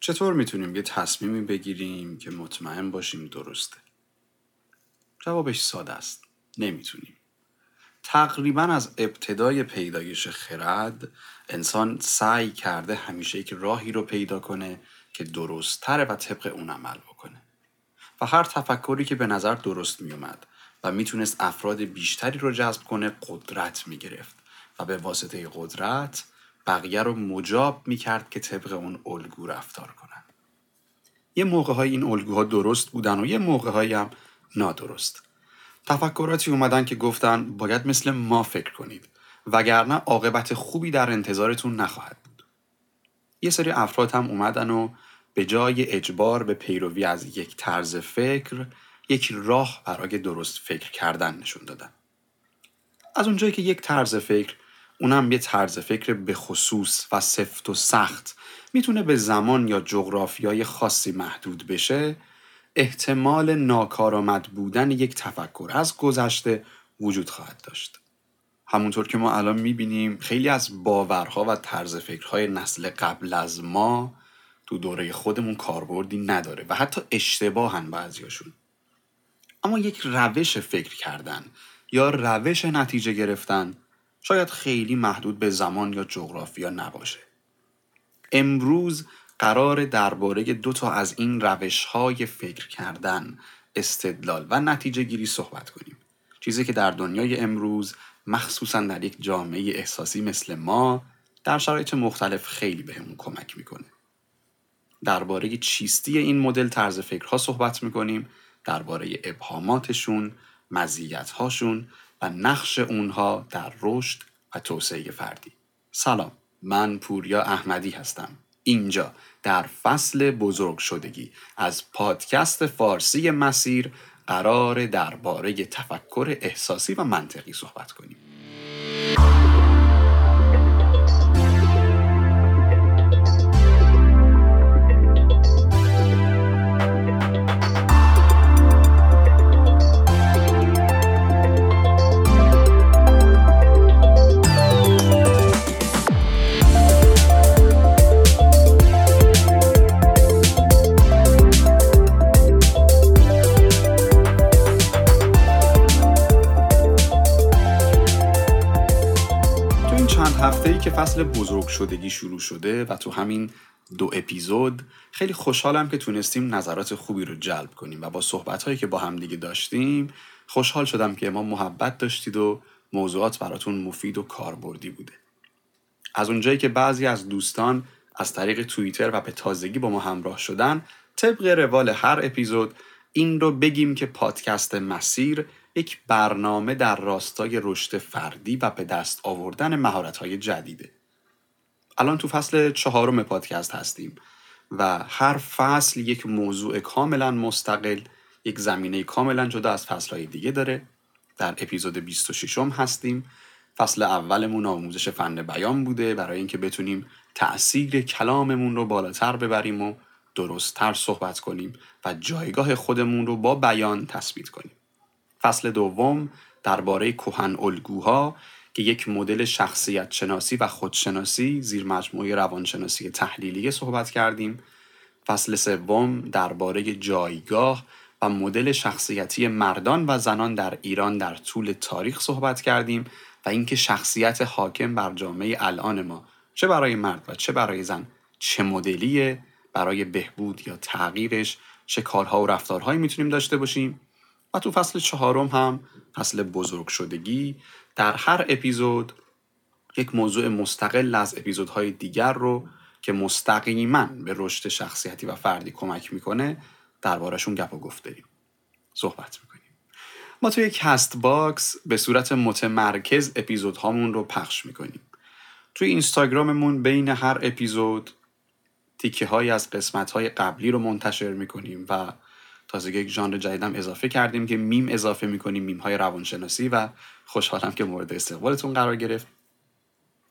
چطور می‌تونیم یه تصمیمی بگیریم که مطمئن باشیم درسته؟ جوابش ساده است. نمی‌تونیم. تقریبا از ابتدای پیدایش خرد انسان سعی کرده همیشه یک راهی رو پیدا کنه که درستتره و طبق اون عمل بکنه. و هر تفکری که به نظر درست میومد و می‌تونست افراد بیشتری رو جذب کنه قدرت می‌گرفت و به واسطه قدرت بقیه رو مجاب می‌کرد که طبق اون الگو رفتار کنن. یه موقع های این الگوها درست بودن و یه موقع هم نادرست. تفکراتی اومدن که گفتن باید مثل ما فکر کنید وگرنه عاقبت خوبی در انتظارتون نخواهد بود. یه سری افراد هم اومدن و به جای اجبار به پیروی از یک طرز فکر یک راه برای درست فکر کردن نشون دادن. از اونجایی که یک طرز فکر اونم یه طرز فکر به خصوص و سفت و سخت. می‌تونه به زمان یا جغرافیای خاصی محدود بشه؟ احتمال ناکارآمد بودن یک تفکر از گذشته وجود خواهد داشت. همونطور که ما الان می‌بینیم خیلی از باورها و طرز فکرهای نسل قبل از ما تو دوره خودمون کاربردی نداره و حتی اشتباهن بعضیاشون. اما یک روش فکر کردن یا روش نتیجه گرفتن شاید خیلی محدود به زمان یا جغرافیا نباشه. امروز قرار درباره دو تا از این روش های فکر کردن، استدلال و نتیجه گیری صحبت کنیم. چیزی که در دنیای امروز مخصوصا در یک جامعه احساسی مثل ما در شرایط مختلف خیلی بهمون کمک می‌کنه. درباره چیستی این مدل طرز فکرها صحبت می‌کنیم درباره ابهاماتشون، مزیت‌هاشون و نقش اونها در رشد و توسعه فردی. سلام، من پوریا احمدی هستم. اینجا در فصل بزرگ شدگی از پادکست فارسی مسیر قرار درباره تفکر احساسی و منطقی صحبت کنیم. فصل بزرگ شدگی شروع شده و تو همین دو اپیزود خیلی خوشحالم که تونستیم نظرات خوبی رو جلب کنیم و با صحبت هایی که با هم دیگه داشتیم خوشحال شدم که ما محبت داشتید و موضوعات براتون مفید و کاربردی بوده از اونجایی که بعضی از دوستان از طریق توییتر و به تازگی با ما همراه شدن طبق روال هر اپیزود این رو بگیم که پادکست مسیر یک برنامه در راستای رشد فردی و به دست آوردن مهارت‌های جدیده. الان تو فصل چهارم پادکست هستیم و هر فصل یک موضوع کاملا مستقل، یک زمینه کاملا جدا از فصلهای دیگه داره. در اپیزود 26 هم هستیم. فصل اولمون آموزش فن بیان بوده برای اینکه بتونیم تأثیر کلاممون رو بالاتر ببریم و درستتر صحبت کنیم و جایگاه خودمون رو با بیان تثبیت کنیم. فصل دوم درباره کهن الگوها که یک مدل شخصیت شناسی و خودشناسی زیر مجموعه روانشناسی تحلیلی صحبت کردیم. فصل سوم درباره جایگاه و مدل شخصیتی مردان و زنان در ایران در طول تاریخ صحبت کردیم و اینکه شخصیت حاکم بر جامعه الان ما چه برای مرد و چه برای زن چه مدلیه برای بهبود یا تغییرش چه کارها و رفتارهایی می‌تونیم داشته باشیم و تو فصل چهارم هم فصل بزرگ شدگی در هر اپیزود یک موضوع مستقل از اپیزودهای دیگر رو که مستقیما به رشد شخصیتی و فردی کمک می‌کنه دربارشون گپ و گفت داریم. صحبت می‌کنیم. ما توی Castbox به صورت متمرکز اپیزودهامون رو پخش می‌کنیم. توی اینستاگراممون بین هر اپیزود تیکه های از قسمت های قبلی رو منتشر می‌کنیم و تازه یک ژانر جدیدم اضافه کردیم که میم اضافه می‌کنیم میم های روانشناسی و خوشحالم که مورد استقبالتون قرار گرفت.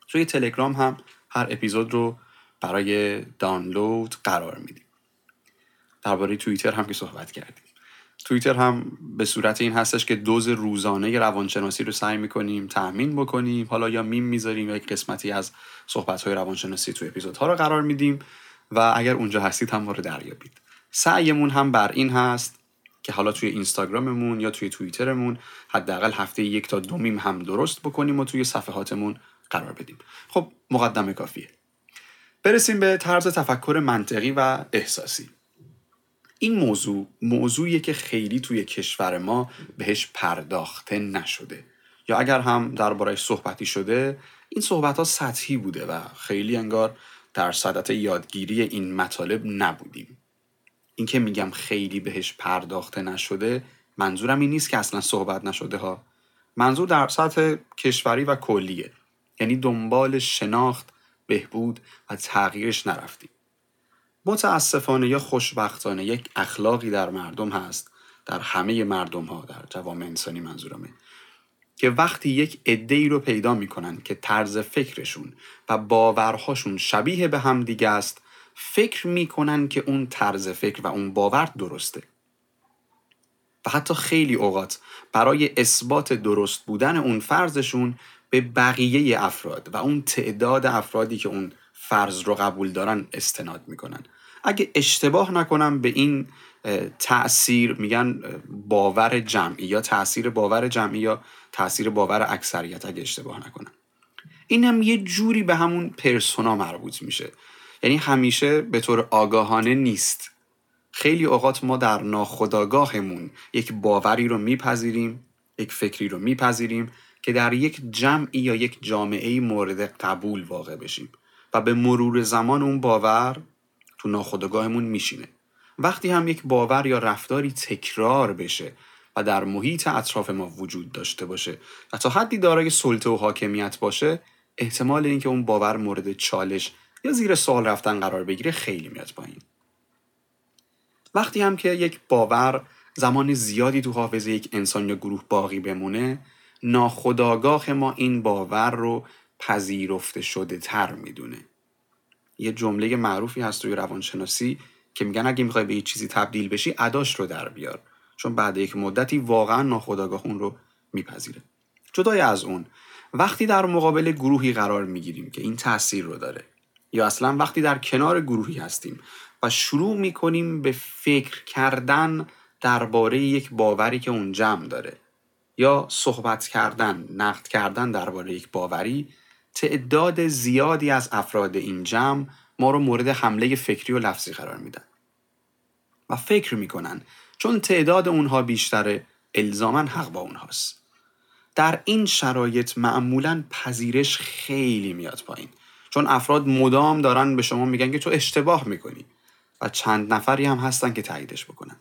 توی تلگرام هم هر اپیزود رو برای دانلود قرار میدیم. درباره توییتر هم که صحبت کردیم. توییتر هم به صورت این هستش که دوز روزانه روانشناسی رو سعی می‌کنیم تأمین بکنیم. حالا یا میم می‌ذاریم یا یک قسمتی از صحبت های روانشناسی تو اپیزودها رو قرار میدیم و اگر اونجا هستید هم ما رو دریابید. سعیمون هم بر این هست که حالا توی اینستاگراممون یا توی توییترمون حداقل هفته یک تا دو میم هم درست بکنیم و توی صفحاتمون قرار بدیم. خب مقدمه کافیه. برسیم به طرز تفکر منطقی و احساسی. این موضوع موضوعیه که خیلی توی کشور ما بهش پرداخته نشده. یا اگر هم دربارهش صحبتی شده این صحبت ها سطحی بوده و خیلی انگار در صدت یادگیری این مطالب نبودیم. این که میگم خیلی بهش پرداخته نشده منظورم این نیست که اصلا صحبت نشده ها. منظور در سطح کشوری و کلیه. یعنی دنبال شناخت بهبود و تغییرش نرفتیم. متاسفانه یا خوشبختانه یک اخلاقی در مردم هست در همه مردم ها در جوام انسانی منظورمه که وقتی یک ای رو پیدا می‌کنن که طرز فکرشون و باورهاشون شبیه به هم دیگه است فکر می‌کنن که اون طرز فکر و اون باور درسته. و حتی خیلی اوقات برای اثبات درست بودن اون فرضشون به بقیه افراد و اون تعداد افرادی که اون فرض رو قبول دارن استناد می‌کنن. اگه اشتباه نکنم به این تاثیر میگن باور جمعی یا تاثیر باور جمعی یا تاثیر باور اکثریت اگه اشتباه نکنم. این هم یه جوری به همون پرسونا مربوط میشه. یعنی همیشه به طور آگاهانه نیست. خیلی اوقات ما در ناخودآگاهمون یک باوری رو میپذیریم یک فکری رو میپذیریم که در یک جمعی یا یک جامعه مورد قبول واقع بشیم و به مرور زمان اون باور تو ناخودآگاهمون میشینه. وقتی هم یک باور یا رفتاری تکرار بشه و در محیط اطراف ما وجود داشته باشه و تا حدی دارای سلطه و حاکمیت باشه احتمال اینکه اون باور مورد چالش یا زیر سوال رفتن قرار بگیره خیلی میاد پایین. وقتی هم که یک باور زمان زیادی تو حافظه یک انسان یا گروه باقی بمونه ناخداگاه ما این باور رو پذیرفته شده تر می‌دونه. یه جمله معروفی هست توی روانشناسی که میگن اگه می‌خوای به یه چیزی تبدیل بشی اداش رو در بیار. چون بعد یک مدتی واقعا ناخداگاه اون رو میپذیره. جدای از اون وقتی در مقابل گروهی قرار می‌گیریم که این تاثیر رو داره یا اصلا وقتی در کنار گروهی هستیم و شروع می‌کنیم به فکر کردن درباره یک باوری که اون جمع داره یا صحبت کردن نقد کردن درباره یک باوری تعداد زیادی از افراد این جمع ما رو مورد حمله فکری و لفظی قرار میدن و فکر می‌کنن چون تعداد اونها بیشتره الزاما حق با اونهاست. در این شرایط معمولا پذیرش خیلی میاد پایین. چون افراد مدام دارن به شما میگن که تو اشتباه می‌کنی و چند نفری هم هستن که تاییدش بکنن.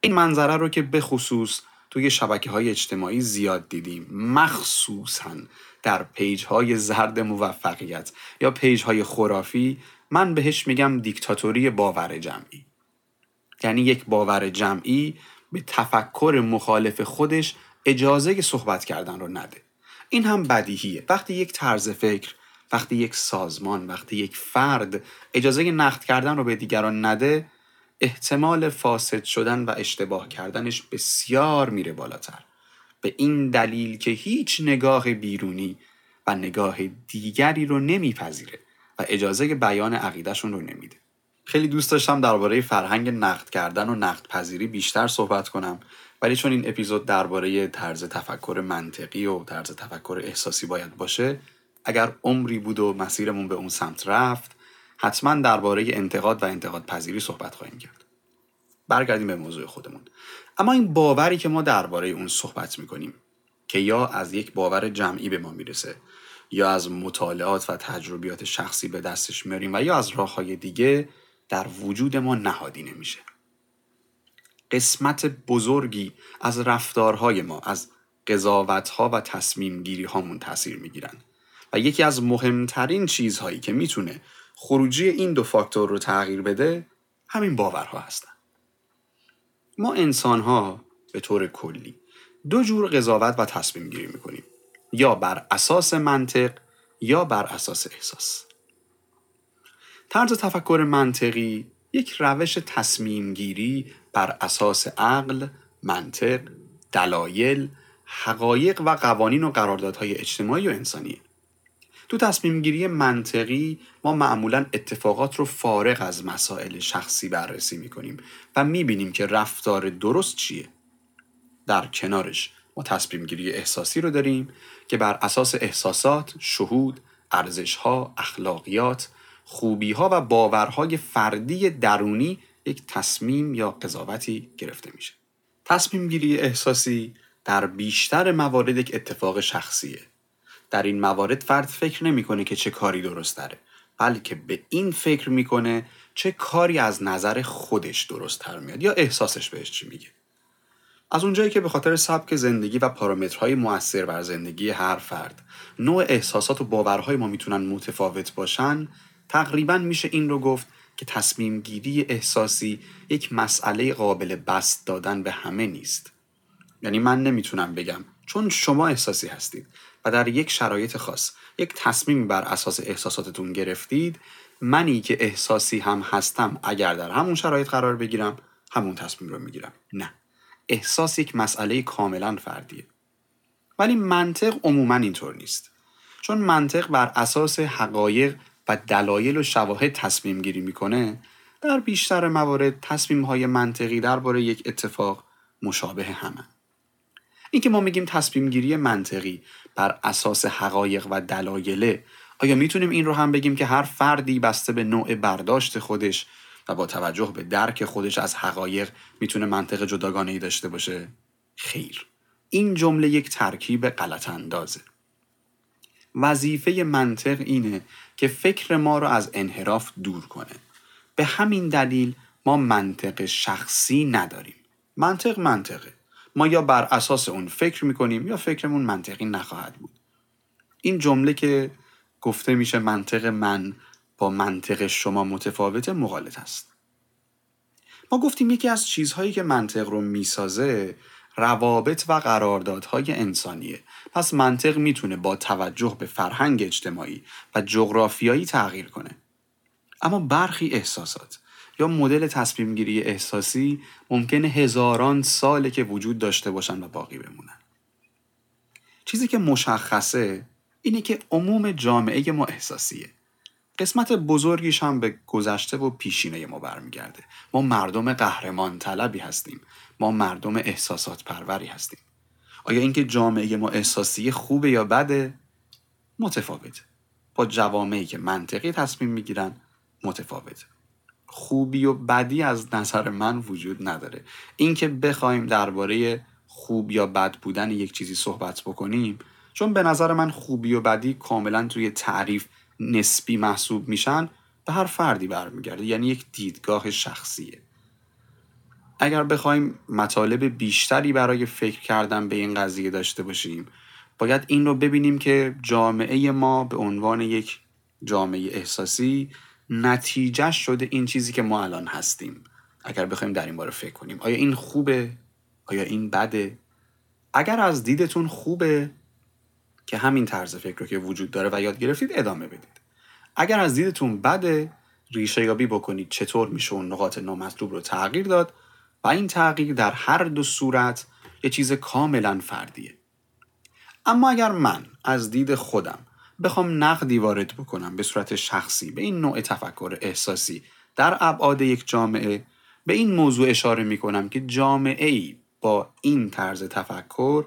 این منظره رو که به خصوص توی شبکه های اجتماعی زیاد دیدیم مخصوصا در پیج های زرد موفقیت یا پیج های خرافی من بهش میگم دیکتاتوری باور جمعی. یعنی یک باور جمعی به تفکر مخالف خودش اجازه صحبت کردن رو نده. این هم بدیهیه. وقتی یک طرز فکر وقتی یک سازمان وقتی یک فرد اجازه نقد کردن رو به دیگران نده احتمال فاسد شدن و اشتباه کردنش بسیار میره بالاتر. به این دلیل که هیچ نگاه بیرونی و نگاه دیگری رو نمیپذیره و اجازه بیان عقیدهشون رو نمیده. خیلی دوست داشتم درباره فرهنگ نقد کردن و نقد پذیری بیشتر صحبت کنم ولی چون این اپیزود درباره طرز تفکر منطقی و طرز تفکر احساسی باید باشه اگر عمری بود و مسیرمون به اون سمت رفت حتما درباره انتقاد و انتقاد پذیری صحبت خواهیم کرد. برگردیم به موضوع خودمون. اما این باوری که ما درباره اون صحبت می‌کنیم که یا از یک باور جمعی به ما می‌رسه یا از مطالعات و تجربیات شخصی به دستش میاریم و یا از راه های دیگه در وجود ما نهادی نمیشه. قسمت بزرگی از رفتارهای ما از قضاوتها و تصمیم گیری هامون تاثیر می‌گیرن. و یکی از مهمترین چیزهایی که می‌تونه خروجی این دو فاکتور رو تغییر بده همین باورها هستن. ما انسان ها به طور کلی دو جور قضاوت و تصمیم گیری می‌کنیم. یا بر اساس منطق یا بر اساس احساس. طرز تفکر منطقی یک روش تصمیم گیری بر اساس عقل، منطق، دلایل، حقایق و قوانین و قراردادهای اجتماعی و انسانیه. تو تصمیم گیری منطقی ما معمولا اتفاقات رو فارغ از مسائل شخصی بررسی می‌کنیم و می‌بینیم که رفتار درست چیه در کنارش ما تصمیم گیری احساسی رو داریم که بر اساس احساسات، شهود، ارزشها، اخلاقیات، خوبیها و باورهای فردی درونی یک تصمیم یا قضاوتی گرفته میشه. تصمیم گیری احساسی در بیشتر موارد یک اتفاق شخصیه. در این موارد فرد فکر نمی‌کنه که چه کاری درست داره بلکه به این فکر می‌کنه چه کاری از نظر خودش درست تر میاد یا احساسش بهش چی میگه. از اونجایی که به خاطر سبک زندگی و پارامترهای مؤثر بر زندگی هر فرد نوع احساسات و باورهای ما می‌تونن متفاوت باشن تقریبا میشه این رو گفت که تصمیم گیری احساسی یک مسئله قابل بست دادن به همه نیست یعنی من نمی‌تونم بگم. چون شما احساسی هستید و در یک شرایط خاص یک تصمیم بر اساس احساساتتون گرفتید منی که احساسی هم هستم اگر در همون شرایط قرار بگیرم همون تصمیم رو می‌گیرم. نه. احساس یک مسئله کاملا فردیه. ولی منطق عموما اینطور نیست. چون منطق بر اساس حقایق و دلایل و شواهد تصمیم گیری می‌کنه در بیشتر موارد تصمیم های منطقی درباره یک اتفاق مشابه همه. اینکه ما میگیم تصمیم گیری منطقی بر اساس حقایق و دلایله آیا می‌تونیم این رو هم بگیم که هر فردی بسته به نوع برداشت خودش و با توجه به درک خودش از حقایق می‌تونه منطق جداگانه ای داشته باشه؟ خیر. این جمله یک ترکیب غلط اندازه. وظیفه منطق اینه که فکر ما رو از انحراف دور کنه. به همین دلیل ما منطق شخصی نداریم. منطق منطقه. ما یا بر اساس اون فکر می‌کنیم یا فکرمون منطقی نخواهد بود. این جمله که گفته میشه منطق من با منطق شما متفاوت مغالط است. ما گفتیم یکی از چیزهایی که منطق رو می‌سازه روابط و قراردادهای انسانیه. پس منطق می‌تونه با توجه به فرهنگ اجتماعی و جغرافیایی تغییر کنه. اما برخی احساسات یا مدل تصمیم گیری احساسی ممکنه هزاران ساله که وجود داشته باشن و باقی بمونن. چیزی که مشخصه اینه که عموم جامعه ما احساسیه. قسمت بزرگیش هم به گذشته و پیشینه ما برمیگرده. ما مردم قهرمان طلبی هستیم. ما مردم احساسات پروری هستیم. آیا اینکه جامعه ما احساسی خوبه یا بده؟ متفاوته. با جوامعی که منطقی تصمیم می‌گیرن متفاوته. خوبی و بدی از نظر من وجود نداره. اینکه بخوایم درباره خوب یا بد بودن یک چیزی صحبت بکنیم چون به نظر من خوبی و بدی کاملا توی تعریف نسبی محسوب میشن به هر فردی برمیگرده. یعنی یک دیدگاه شخصیه. اگر بخوایم مطالب بیشتری برای فکر کردن به این قضیه داشته باشیم باید این رو ببینیم که جامعه ما به عنوان یک جامعه احساسی نتیجه شده این چیزی که ما الان هستیم. اگر بخوایم در این باره فکر کنیم. آیا این خوبه؟ آیا این بده؟ اگر از دیدتون خوبه که همین طرز فکر رو که وجود داره و یاد گرفتید ادامه بدید. اگر از دیدتون بده ریشه یابی بکنید. چطور میشه اون نقاط نامطلوب رو تغییر داد؟ و این تغییر در هر دو صورت یه چیز کاملا فردیه. اما اگر من از دید خودم بخوام نقدی وارد بکنم به صورت شخصی به این نوع تفکر احساسی در ابعاد یک جامعه به این موضوع اشاره می کنم که جامعه ای با این طرز تفکر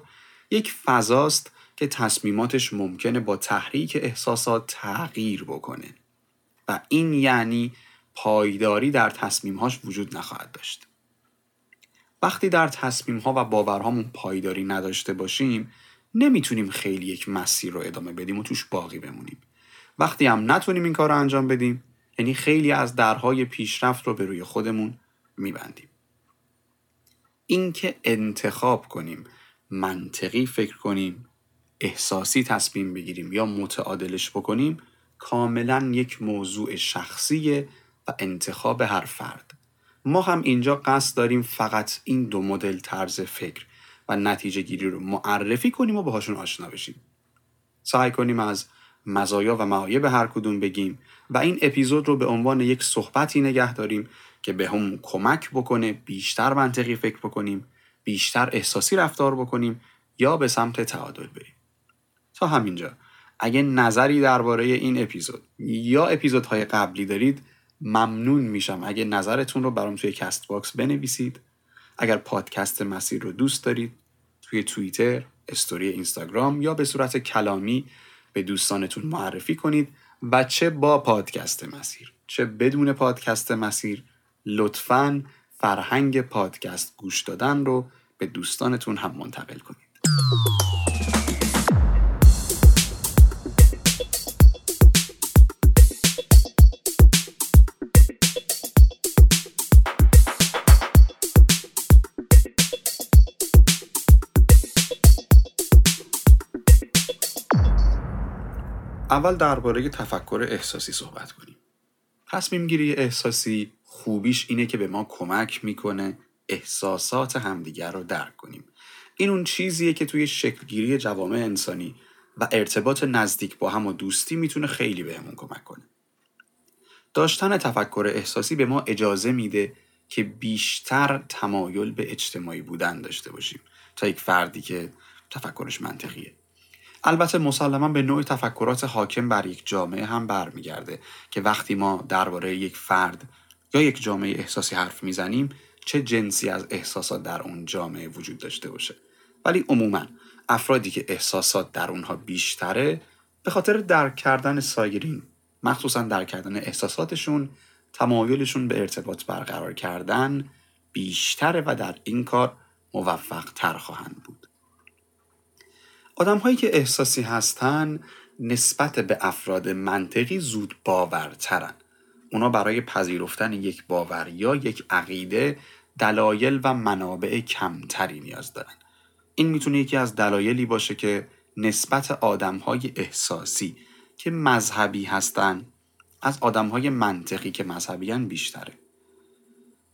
یک فضاست که تصمیماتش ممکنه با تحریک احساسات تغییر بکنه و این یعنی پایداری در تصمیمهاش وجود نخواهد داشت. وقتی در تصمیمها و باورهامون پایداری نداشته باشیم نمی‌تونیم خیلی یک مسیر رو ادامه بدیم و توش باقی بمونیم. وقتی هم نتونیم این کار رو انجام بدیم یعنی خیلی از درهای پیشرفت رو به روی خودمون میبندیم. اینکه انتخاب کنیم منطقی فکر کنیم احساسی تصمیم بگیریم یا متعادلش بکنیم کاملا یک موضوع شخصیه و انتخاب هر فرد ما هم اینجا قصد داریم فقط این دو مدل طرز فکر و نتیجه گیری رو معرفی کنیم و باهاشون آشنا بشیم. سعی کنیم از مزایا و معایب هر کدوم بگیم و این اپیزود رو به عنوان یک صحبتی نگه داریم که به هم کمک بکنه بیشتر منطقی فکر بکنیم بیشتر احساسی رفتار بکنیم یا به سمت تعادل بریم. تا همینجا. اگه نظری درباره این اپیزود یا اپیزودهای قبلی دارید ممنون میشم. اگه نظرتون رو برام توی Castbox بنویسید. اگر پادکست مسیر رو دوست دارید توی توییتر، استوری اینستاگرام یا به صورت کلامی به دوستانتون معرفی کنید و چه با پادکست مسیر. چه بدون پادکست مسیر لطفاً فرهنگ پادکست گوش دادن رو به دوستانتون هم منتقل کنید. اول درباره تفکر احساسی صحبت کنیم. تصمیم گیری احساسی خوبیش اینه که به ما کمک می‌کنه احساسات همدیگر رو درک کنیم. این اون چیزیه که توی شکلگیری جوامع انسانی و ارتباط نزدیک با هم و دوستی می‌تونه خیلی بهمون کمک کنه. داشتن تفکر احساسی به ما اجازه میده که بیشتر تمایل به اجتماعی بودن داشته باشیم تا یک فردی که تفکرش منطقیه. البته مسلما به نوع تفکرات حاکم بر یک جامعه هم برمیگرده که وقتی ما درباره یک فرد یا یک جامعه احساسی حرف می‌زنیم چه جنسی از احساسات در اون جامعه وجود داشته باشه. ولی عموما افرادی که احساسات در اونها بیشتره به خاطر درک کردن سایرین مخصوصا درک کردن احساساتشون تمایلشون به ارتباط برقرار کردن بیشتره و در این کار موفق تر خواهند بود. آدم هایی که احساسی هستن نسبت به افراد منطقی زود باورترن. اونا برای پذیرفتن یک باور یا یک عقیده دلایل و منابع کمتری نیاز دارن. این می‌تونه یکی از دلایلی باشه که نسبت آدم های احساسی که مذهبی هستن از آدم های منطقی که مذهبیان بیشتره.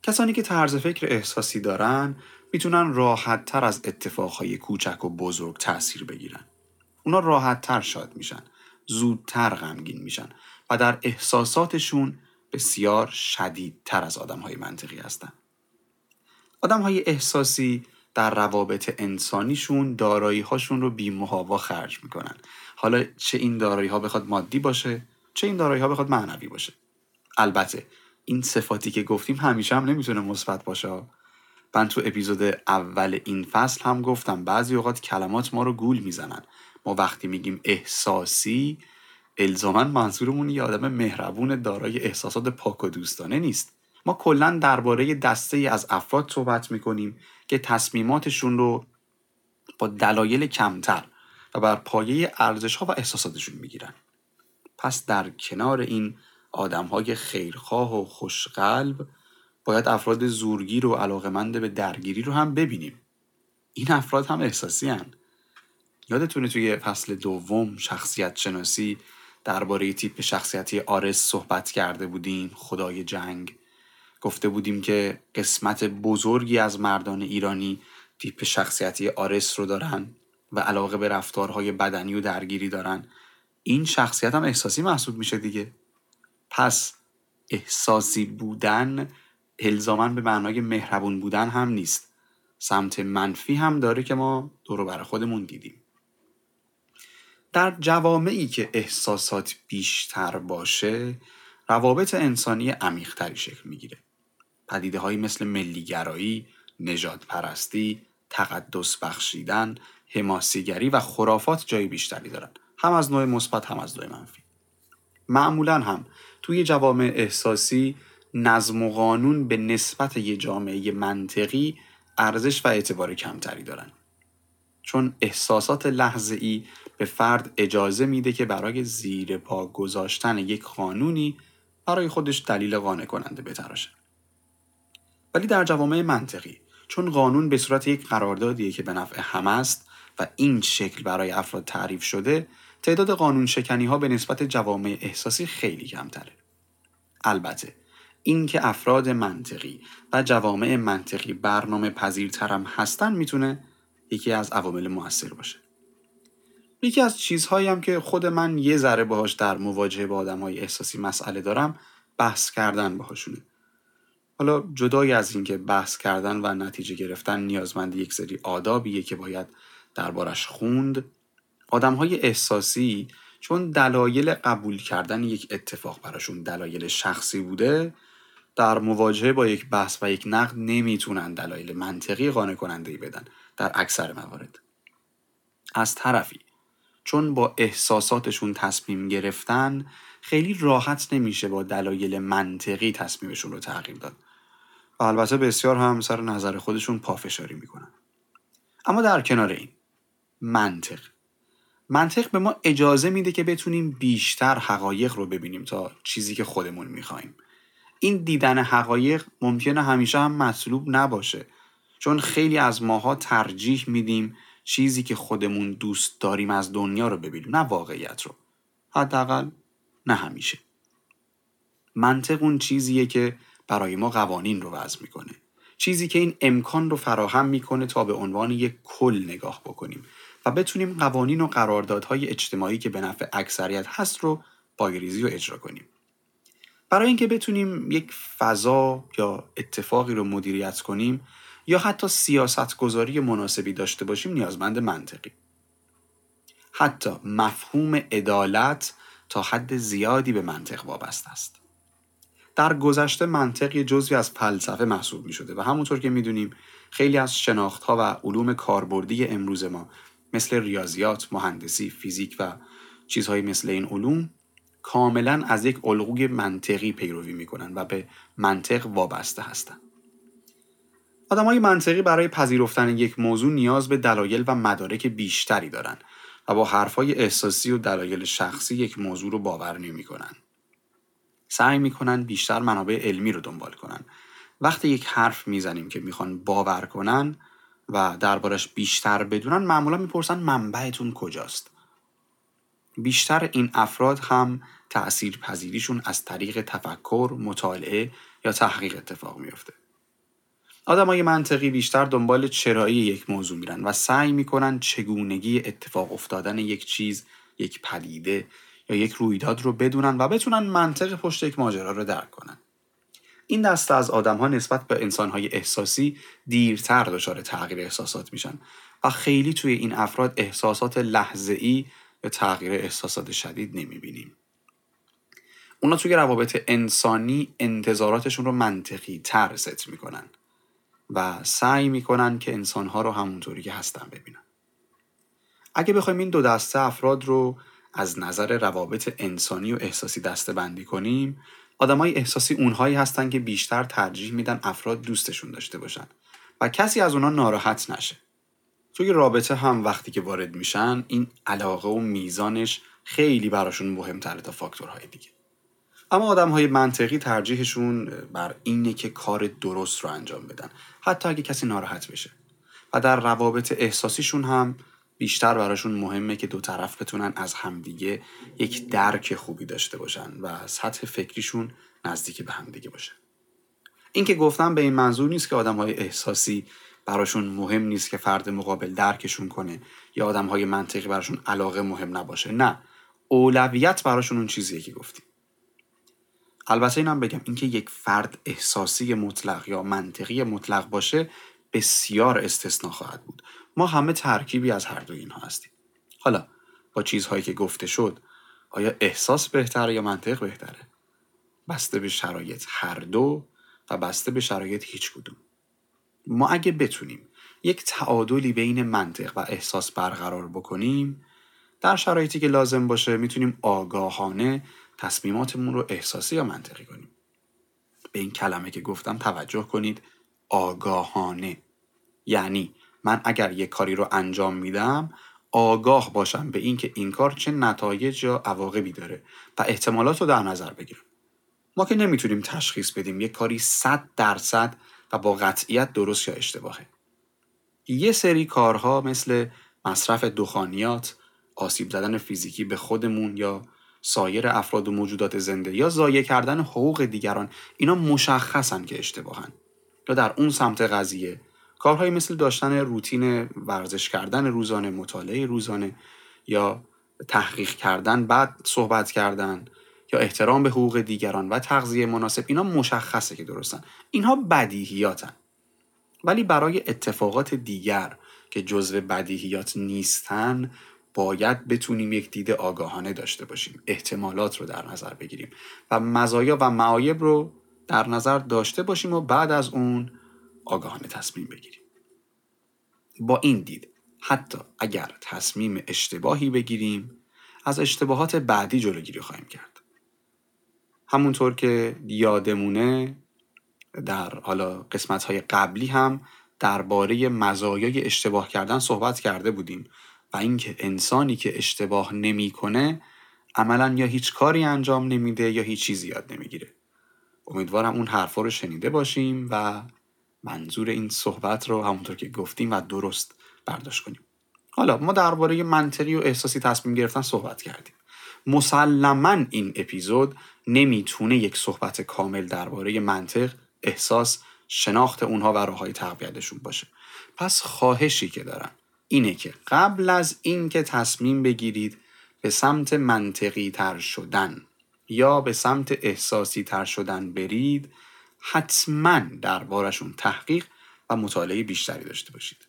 کسانی که طرز فکر احساسی دارن می‌تونن راحت تر از اتفاقهای کوچک و بزرگ تاثیر بگیرن. اونا راحت تر شاد میشن. زودتر غمگین میشن و در احساساتشون بسیار شدیدتر از آدم های منطقی هستن. آدم های احساسی در روابط انسانیشون دارایی هاشون رو بی خرج می‌کنن. حالا چه این دارایی ها بخواد مادی باشه چه این دارایی ها بخواد معنوی باشه. البته این صفاتی که گفتیم همیشه هم نمی‌تونه مثبت باشه من تو اپیزود اول این فصل هم گفتم بعضی اوقات کلمات ما رو گول می‌زنن. ما وقتی میگیم احساسی الزاما منظورمون یه آدم مهربون دارای احساسات پاک و دوستانه نیست. ما کلا درباره دسته ای از افراد صحبت می‌کنیم که تصمیماتشون رو با دلایل کمتر و بر پایه ارزش ها و احساساتشون می‌گیرن. پس در کنار این آدم های خیرخواه و خوشقلب باید افراد زورگیر و علاقمند به درگیری رو هم ببینیم. این افراد هم احساسی هن. یادتونه توی فصل دوم شخصیت شناسی درباره تیپ شخصیتی آرس صحبت کرده بودیم خدای جنگ. گفته بودیم که قسمت بزرگی از مردان ایرانی تیپ شخصیتی آرس رو دارن و علاقه به رفتارهای بدنی و درگیری دارن. این شخصیت هم احساسی محسوب میشه دیگه. پس احساسی بودن الزاما به معنای مهربون بودن هم نیست. سمت منفی هم داره که ما دورو بر خودمون دیدیم. در جوامعی که احساسات بیشتر باشه روابط انسانی عمیقتری شکل می‌گیره. پدیده هایی مثل ملیگرایی، نجات پرستی، تقدس بخشیدن، حماسیگری و خرافات جای بیشتری دارن. هم از نوع مثبت هم از نوع منفی. معمولا هم توی جوامع احساسی نظم و قانون به نسبت یه جامعه منطقی ارزش و اعتبار کمتری دارن. چون احساسات لحظه ای به فرد اجازه میده که برای زیر پا گذاشتن یک قانونی برای خودش دلیل قانع کننده بتراشه. ولی در جوامع منطقی چون قانون به صورت یک قراردادیه که به نفع همه است و این شکل برای افراد تعریف شده تعداد قانون شکنی ها به نسبت جوامع احساسی خیلی کمتره. البته اینکه افراد منطقی و جوامع منطقی برنامه پذیرترم هستن می‌تونه یکی از عوامل موثر باشه. یکی از چیزهایی هم که خود من یه ذره باهاش در مواجهه با آدم های احساسی مسئله دارم بحث کردن باهاشونه. حالا جدای از اینکه بحث کردن و نتیجه گرفتن نیازمند یک سری آدابیه که باید دربارش خوند آدم های احساسی چون دلایل قبول کردن یک اتفاق براشون دلایل شخصی بوده در مواجهه با یک بحث و یک نقد نمی‌تونن دلایل منطقی قانع کننده بدن در اکثر موارد. از طرفی چون با احساساتشون تصمیم گرفتن خیلی راحت نمیشه با دلایل منطقی تصمیمشون رو تغییر داد. و البته بسیار هم سر نظر خودشون پافشاری می‌کنن. اما در کنار این منطق. منطق به ما اجازه میده که بتونیم بیشتر حقایق رو ببینیم تا چیزی که خودمون می‌خوایم. این دیدن حقایق ممکنه همیشه هم مطلوب نباشه. چون خیلی از ماها ترجیح میدیم چیزی که خودمون دوست داریم از دنیا رو ببینیم نه واقعیت رو. حداقل نه همیشه. منطق اون چیزیه که برای ما قوانین رو وضع می‌کنه. چیزی که این امکان رو فراهم می‌کنه تا به عنوان یک کل نگاه بکنیم و بتونیم قوانین و قراردادهای اجتماعی که به نفع اکثریت هست رو پایریزی و اجرا کنیم. برای اینکه بتونیم یک فضا یا اتفاقی رو مدیریت کنیم یا حتی سیاست گذاری مناسبی داشته باشیم نیازمند منطقی. حتی مفهوم عدالت تا حد زیادی به منطق وابسته است. در گذشته منطق یه جزوی از فلسفه محسوب می شده و همونطور که می‌دونیم خیلی از شناخت ها و علوم کاربردی امروز ما مثل ریاضیات، مهندسی، فیزیک و چیزهایی مثل این علوم کاملا از یک الگوی منطقی پیروی می‌کنن و به منطق وابسته هستند. های منطقی برای پذیرفتن یک موضوع نیاز به دلایل و مدارک بیشتری دارند و با حرفهای احساسی و دلایل شخصی یک موضوع رو باور نمی‌کنن. سعی می‌کنن بیشتر منابع علمی رو دنبال کنن. وقتی یک حرف می‌زنیم که می‌خوان باور کنن و دربارش بیشتر بدونن معمولا می‌پرسن منبعتون کجاست بیشتر این افراد هم تأثیر پذیریشون از طریق تفکر، مطالعه یا تحقیق اتفاق میفته. های منطقی بیشتر دنبال چرایی یک موضوع میرن و سعی می‌کنن چگونگی اتفاق افتادن یک چیز، یک پدیده یا یک رویداد رو بدونن و بتونن منطق پشت یک ماجرا رو درک کنن. این دسته از آدم ها نسبت به انسان های احساسی دیرتر دچار تغییر احساسات میشن و خیلی توی این افراد احساسات لحظه ای تغییر احساسات شدید نمی‌بینیم. اونا توی روابط انسانی انتظاراتشون رو منطقی تر ست می‌کنن و سعی می‌کنن که انسانها رو همونطوری که هستن ببینن. اگه بخوایم این دو دسته افراد رو از نظر روابط انسانی و احساسی دسته بندی کنیم آدمای احساسی اونهایی هستن که بیشتر ترجیح میدن افراد دوستشون داشته باشن و کسی از اونا ناراحت نشه توی رابطه هم وقتی که وارد میشن این علاقه و میزانش خیلی براشون مهمتره تا فاکتورهای دیگه. اما آدم های منطقی ترجیحشون بر اینه که کار درست رو انجام بدن حتی اگه کسی ناراحت بشه. و در روابط احساسیشون هم بیشتر براشون مهمه که دو طرف بتونن از همدیگه یک درک خوبی داشته باشن و سطح فکریشون نزدیک به همدیگه باشه. این که گفتم به این منظور نیست که آدم های احساسی براشون مهم نیست که فرد مقابل درکشون کنه یا آدم های منطقی براشون علاقه مهم نباشه. نه. اولویت براشون اون چیزیه که گفتیم. البته اینم بگم اینکه یک فرد احساسی مطلق یا منطقی مطلق باشه بسیار استثنا خواهد بود. ما همه ترکیبی از هر دو اینها هستیم. حالا با چیزهایی که گفته شد آیا احساس بهتره یا منطق بهتره؟ بسته به شرایط هر دو و بسته به شرایط هیچ کدوم. ما اگه بتونیم یک تعادلی بین منطق و احساس برقرار بکنیم در شرایطی که لازم باشه می‌تونیم آگاهانه تصمیماتمون رو احساسی یا منطقی کنیم. به این کلمه که گفتم توجه کنید آگاهانه. یعنی من اگر یک کاری رو انجام میدم آگاه باشم به اینکه این کار چه نتایج یا عواقبی داره و احتمالات رو در نظر بگیرم. ما که نمی‌تونیم تشخیص بدیم یک کاری صد درصد و با قطعیت درست یا اشتباهه. یه سری کارها مثل مصرف دخانیات آسیب زدن فیزیکی به خودمون یا سایر افراد و موجودات زنده یا ضایع کردن حقوق دیگران اینا مشخصن که اشتباهن. یا در اون سمت قضیه کارهایی مثل داشتن روتین ورزش کردن روزانه مطالعه روزانه یا تحقیق کردن بعد صحبت کردن یا احترام به حقوق دیگران و تغذیه مناسب اینا مشخصه که درستن. اینها بدیهیاتن. ولی برای اتفاقات دیگر که جزو بدیهیات نیستن باید بتونیم یک دید آگاهانه داشته باشیم احتمالات رو در نظر بگیریم و مزایا و معایب رو در نظر داشته باشیم و بعد از اون آگاهانه تصمیم بگیریم. با این دید حتی اگر تصمیم اشتباهی بگیریم از اشتباهات بعدی جلوگیری خواهیم کرد. همونطور که یادمونه در حالا قسمت های قبلی هم درباره مزایای اشتباه کردن صحبت کرده بودیم و اینکه انسانی که اشتباه نمی‌کنه عملا یا هیچ کاری انجام نمیده یا هیچ چیزی یاد نمی‌گیره. امیدوارم اون حرفا رو شنیده باشیم و منظور این صحبت رو همونطور که گفتیم و درست برداشت کنیم. حالا ما درباره منطقی و احساسی تصمیم گرفتن صحبت کردیم. مسلما این اپیزود نمی‌تونه یک صحبت کامل درباره منطق احساس شناخت اونها و راههای تقویتشون باشه. پس خواهشی که دارم اینه که قبل از اینکه تصمیم بگیرید به سمت منطقی تر شدن یا به سمت احساسی تر شدن برید حتما دربارشون تحقیق و مطالعه بیشتری داشته باشید.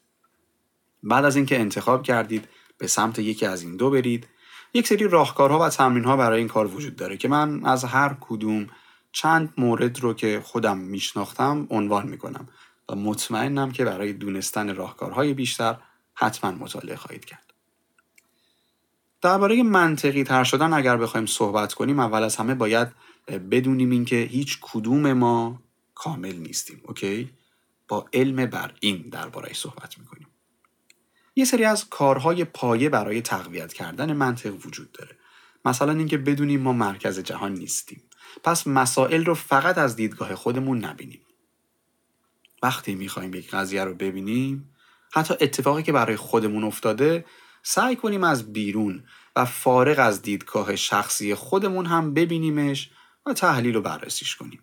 بعد از اینکه انتخاب کردید به سمت یکی از این دو برید یک سری راهکارها و تمرینها برای این کار وجود داره که من از هر کدوم چند مورد رو که خودم میشناختم عنوان می‌کنم و مطمئنم که برای دونستن راهکارهای بیشتر حتما مطالعه خواهید کرد. درباره منطقی تر شدن اگر بخوایم صحبت کنیم اول از همه باید بدونیم اینکه هیچ کدوم ما کامل نیستیم اوکی؟ با علم بر این درباره صحبت می‌کنیم. یه سری از کارهای پایه برای تقویت کردن منطق وجود داره. مثلا اینکه بدونیم ما مرکز جهان نیستیم. پس مسائل رو فقط از دیدگاه خودمون نبینیم. وقتی می‌خوایم یک قضیه رو ببینیم حتی اتفاقی که برای خودمون افتاده سعی کنیم از بیرون و فارغ از دیدگاه شخصی خودمون هم ببینیمش و تحلیل و بررسیش کنیم.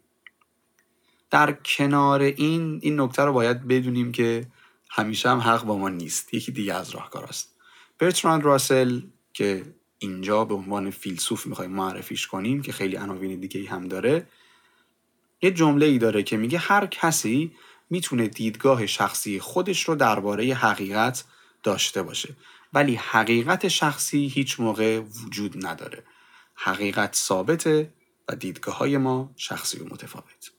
در کنار این این نکته رو باید بدونیم که همیشه هم حق با ما نیست. یکی دیگه از راهکاراست برتراند راسل که اینجا به عنوان فیلسوف می‌خوایم معرفیش کنیم که خیلی عناوین دیگه هم داره یه جمله ای داره که میگه هر کسی می‌تونه دیدگاه شخصی خودش رو درباره حقیقت داشته باشه. ولی حقیقت شخصی هیچ موقع وجود نداره. حقیقت ثابته و دیدگاه های ما شخصی و متفاوت.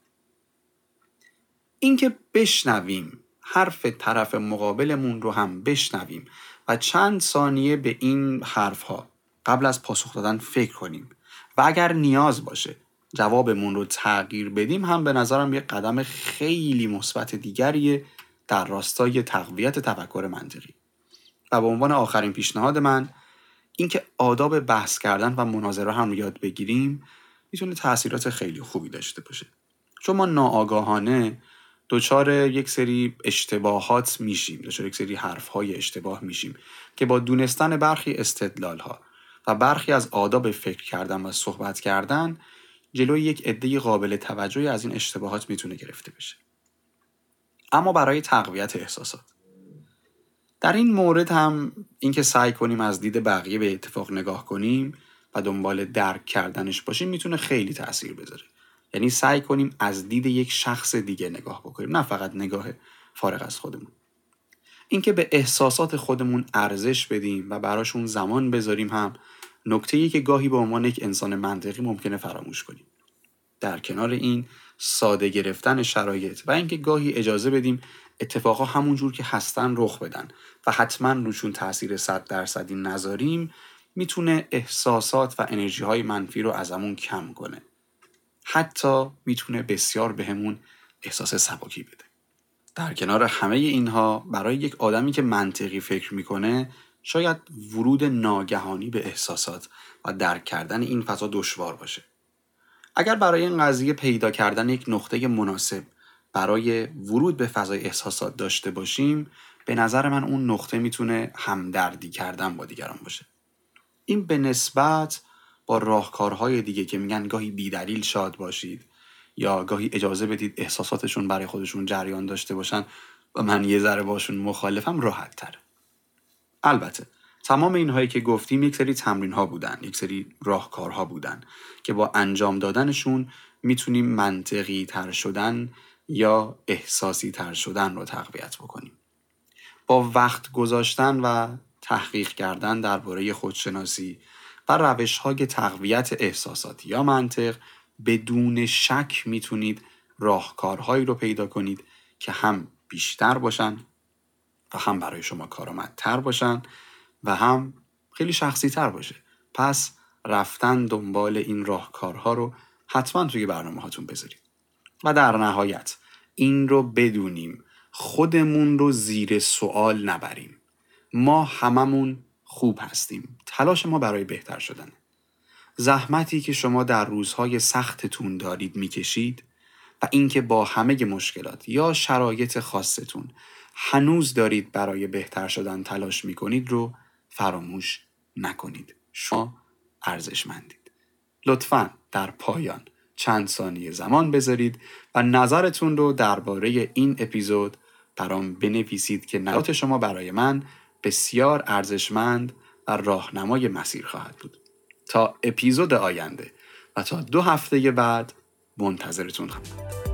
اینکه بشنویم حرف طرف مقابلمون رو هم بشنویم و چند ثانیه به این حرف ها قبل از پاسخ دادن فکر کنیم. و اگر نیاز باشه جوابمون رو تغییر بدیم هم به نظرم یه قدم خیلی مثبت دیگریه در راستای تقویت تفکر منطقی. و به عنوان آخرین پیشنهاد من اینکه آداب بحث کردن و مناظره هم یاد بگیریم می‌تونه تاثیرات خیلی خوبی داشته باشه. چون ما ناآگاهانه دچار یک سری اشتباهات میشیم دچار یک سری حرفهای اشتباه میشیم که با دونستن برخی استدلال ها و برخی از آداب فکر کردن و صحبت کردن جلوی یک عده قابل توجهی از این اشتباهات می‌تونه گرفته بشه. اما برای تقویت احساسات. در این مورد هم اینکه سعی کنیم از دید بقیه به اتفاق نگاه کنیم و دنبال درک کردنش باشیم می‌تونه خیلی تاثیر بذاره. یعنی سعی کنیم از دید یک شخص دیگه نگاه بکنیم نه فقط نگاه فارغ از خودمون. اینکه به احساسات خودمون ارزش بدیم و براشون زمان بذاریم هم نکته که گاهی به عنوان یک انسان منطقی ممکنه فراموش کنیم. در کنار این ساده گرفتن شرایط و اینکه گاهی اجازه بدیم اتفاقا همونجور که هستن رخ بدن و حتما روشون تاثیر صد درصدی نذاریم می‌تونه احساسات و انرژی های منفی رو ازمون کم کنه. حتی می‌تونه بسیار بهمون احساس سبکی بده. در کنار همه اینها برای یک آدمی که منطقی فکر می‌کنه شاید ورود ناگهانی به احساسات و درک کردن این فضا دشوار باشه. اگر برای این قضیه پیدا کردن یک نقطه مناسب برای ورود به فضای احساسات داشته باشیم به نظر من اون نقطه می‌تونه همدردی کردن با دیگران باشه. این به نسبت با راهکارهای دیگه که میگن گاهی بیدلیل شاد باشید یا گاهی اجازه بدید احساساتشون برای خودشون جریان داشته باشن و من یه ذره باشون مخالفم راحت تره البته تمام اینهایی که گفتیم یک سری تمرین ها بودن یک سری راهکارها بودن که با انجام دادنشون می‌تونیم منطقی تر شدن یا احساسی تر شدن رو تقویت بکنیم. با وقت گذاشتن و تحقیق کردن درباره خودشناسی و روش های تقویت احساساتی یا منطق بدون شک می‌تونید راهکارهایی رو پیدا کنید که هم بیشتر باشن و هم برای شما کارآمدتر باشن و هم خیلی شخصی تر باشه. پس رفتن دنبال این راهکارها رو حتما توی برنامه هاتون بذارید. و در نهایت این رو بدونیم خودمون رو زیر سوال نبریم. ما هممون خوب هستیم. تلاش ما برای بهتر شدن. زحمتی که شما در روزهای سختتون دارید می‌کشید و اینکه با همه مشکلات یا شرایط خاصتون هنوز دارید برای بهتر شدن تلاش می‌کنید رو فراموش نکنید. شما ارزشمندید. لطفا در پایان چند ثانیه زمان بذارید و نظرتون رو درباره این اپیزود برام بنویسید که نظرات شما برای من بسیار ارزشمند و راهنمای مسیر خواهد بود. تا اپیزود آینده و تا دو هفته بعد منتظرتون خواهم.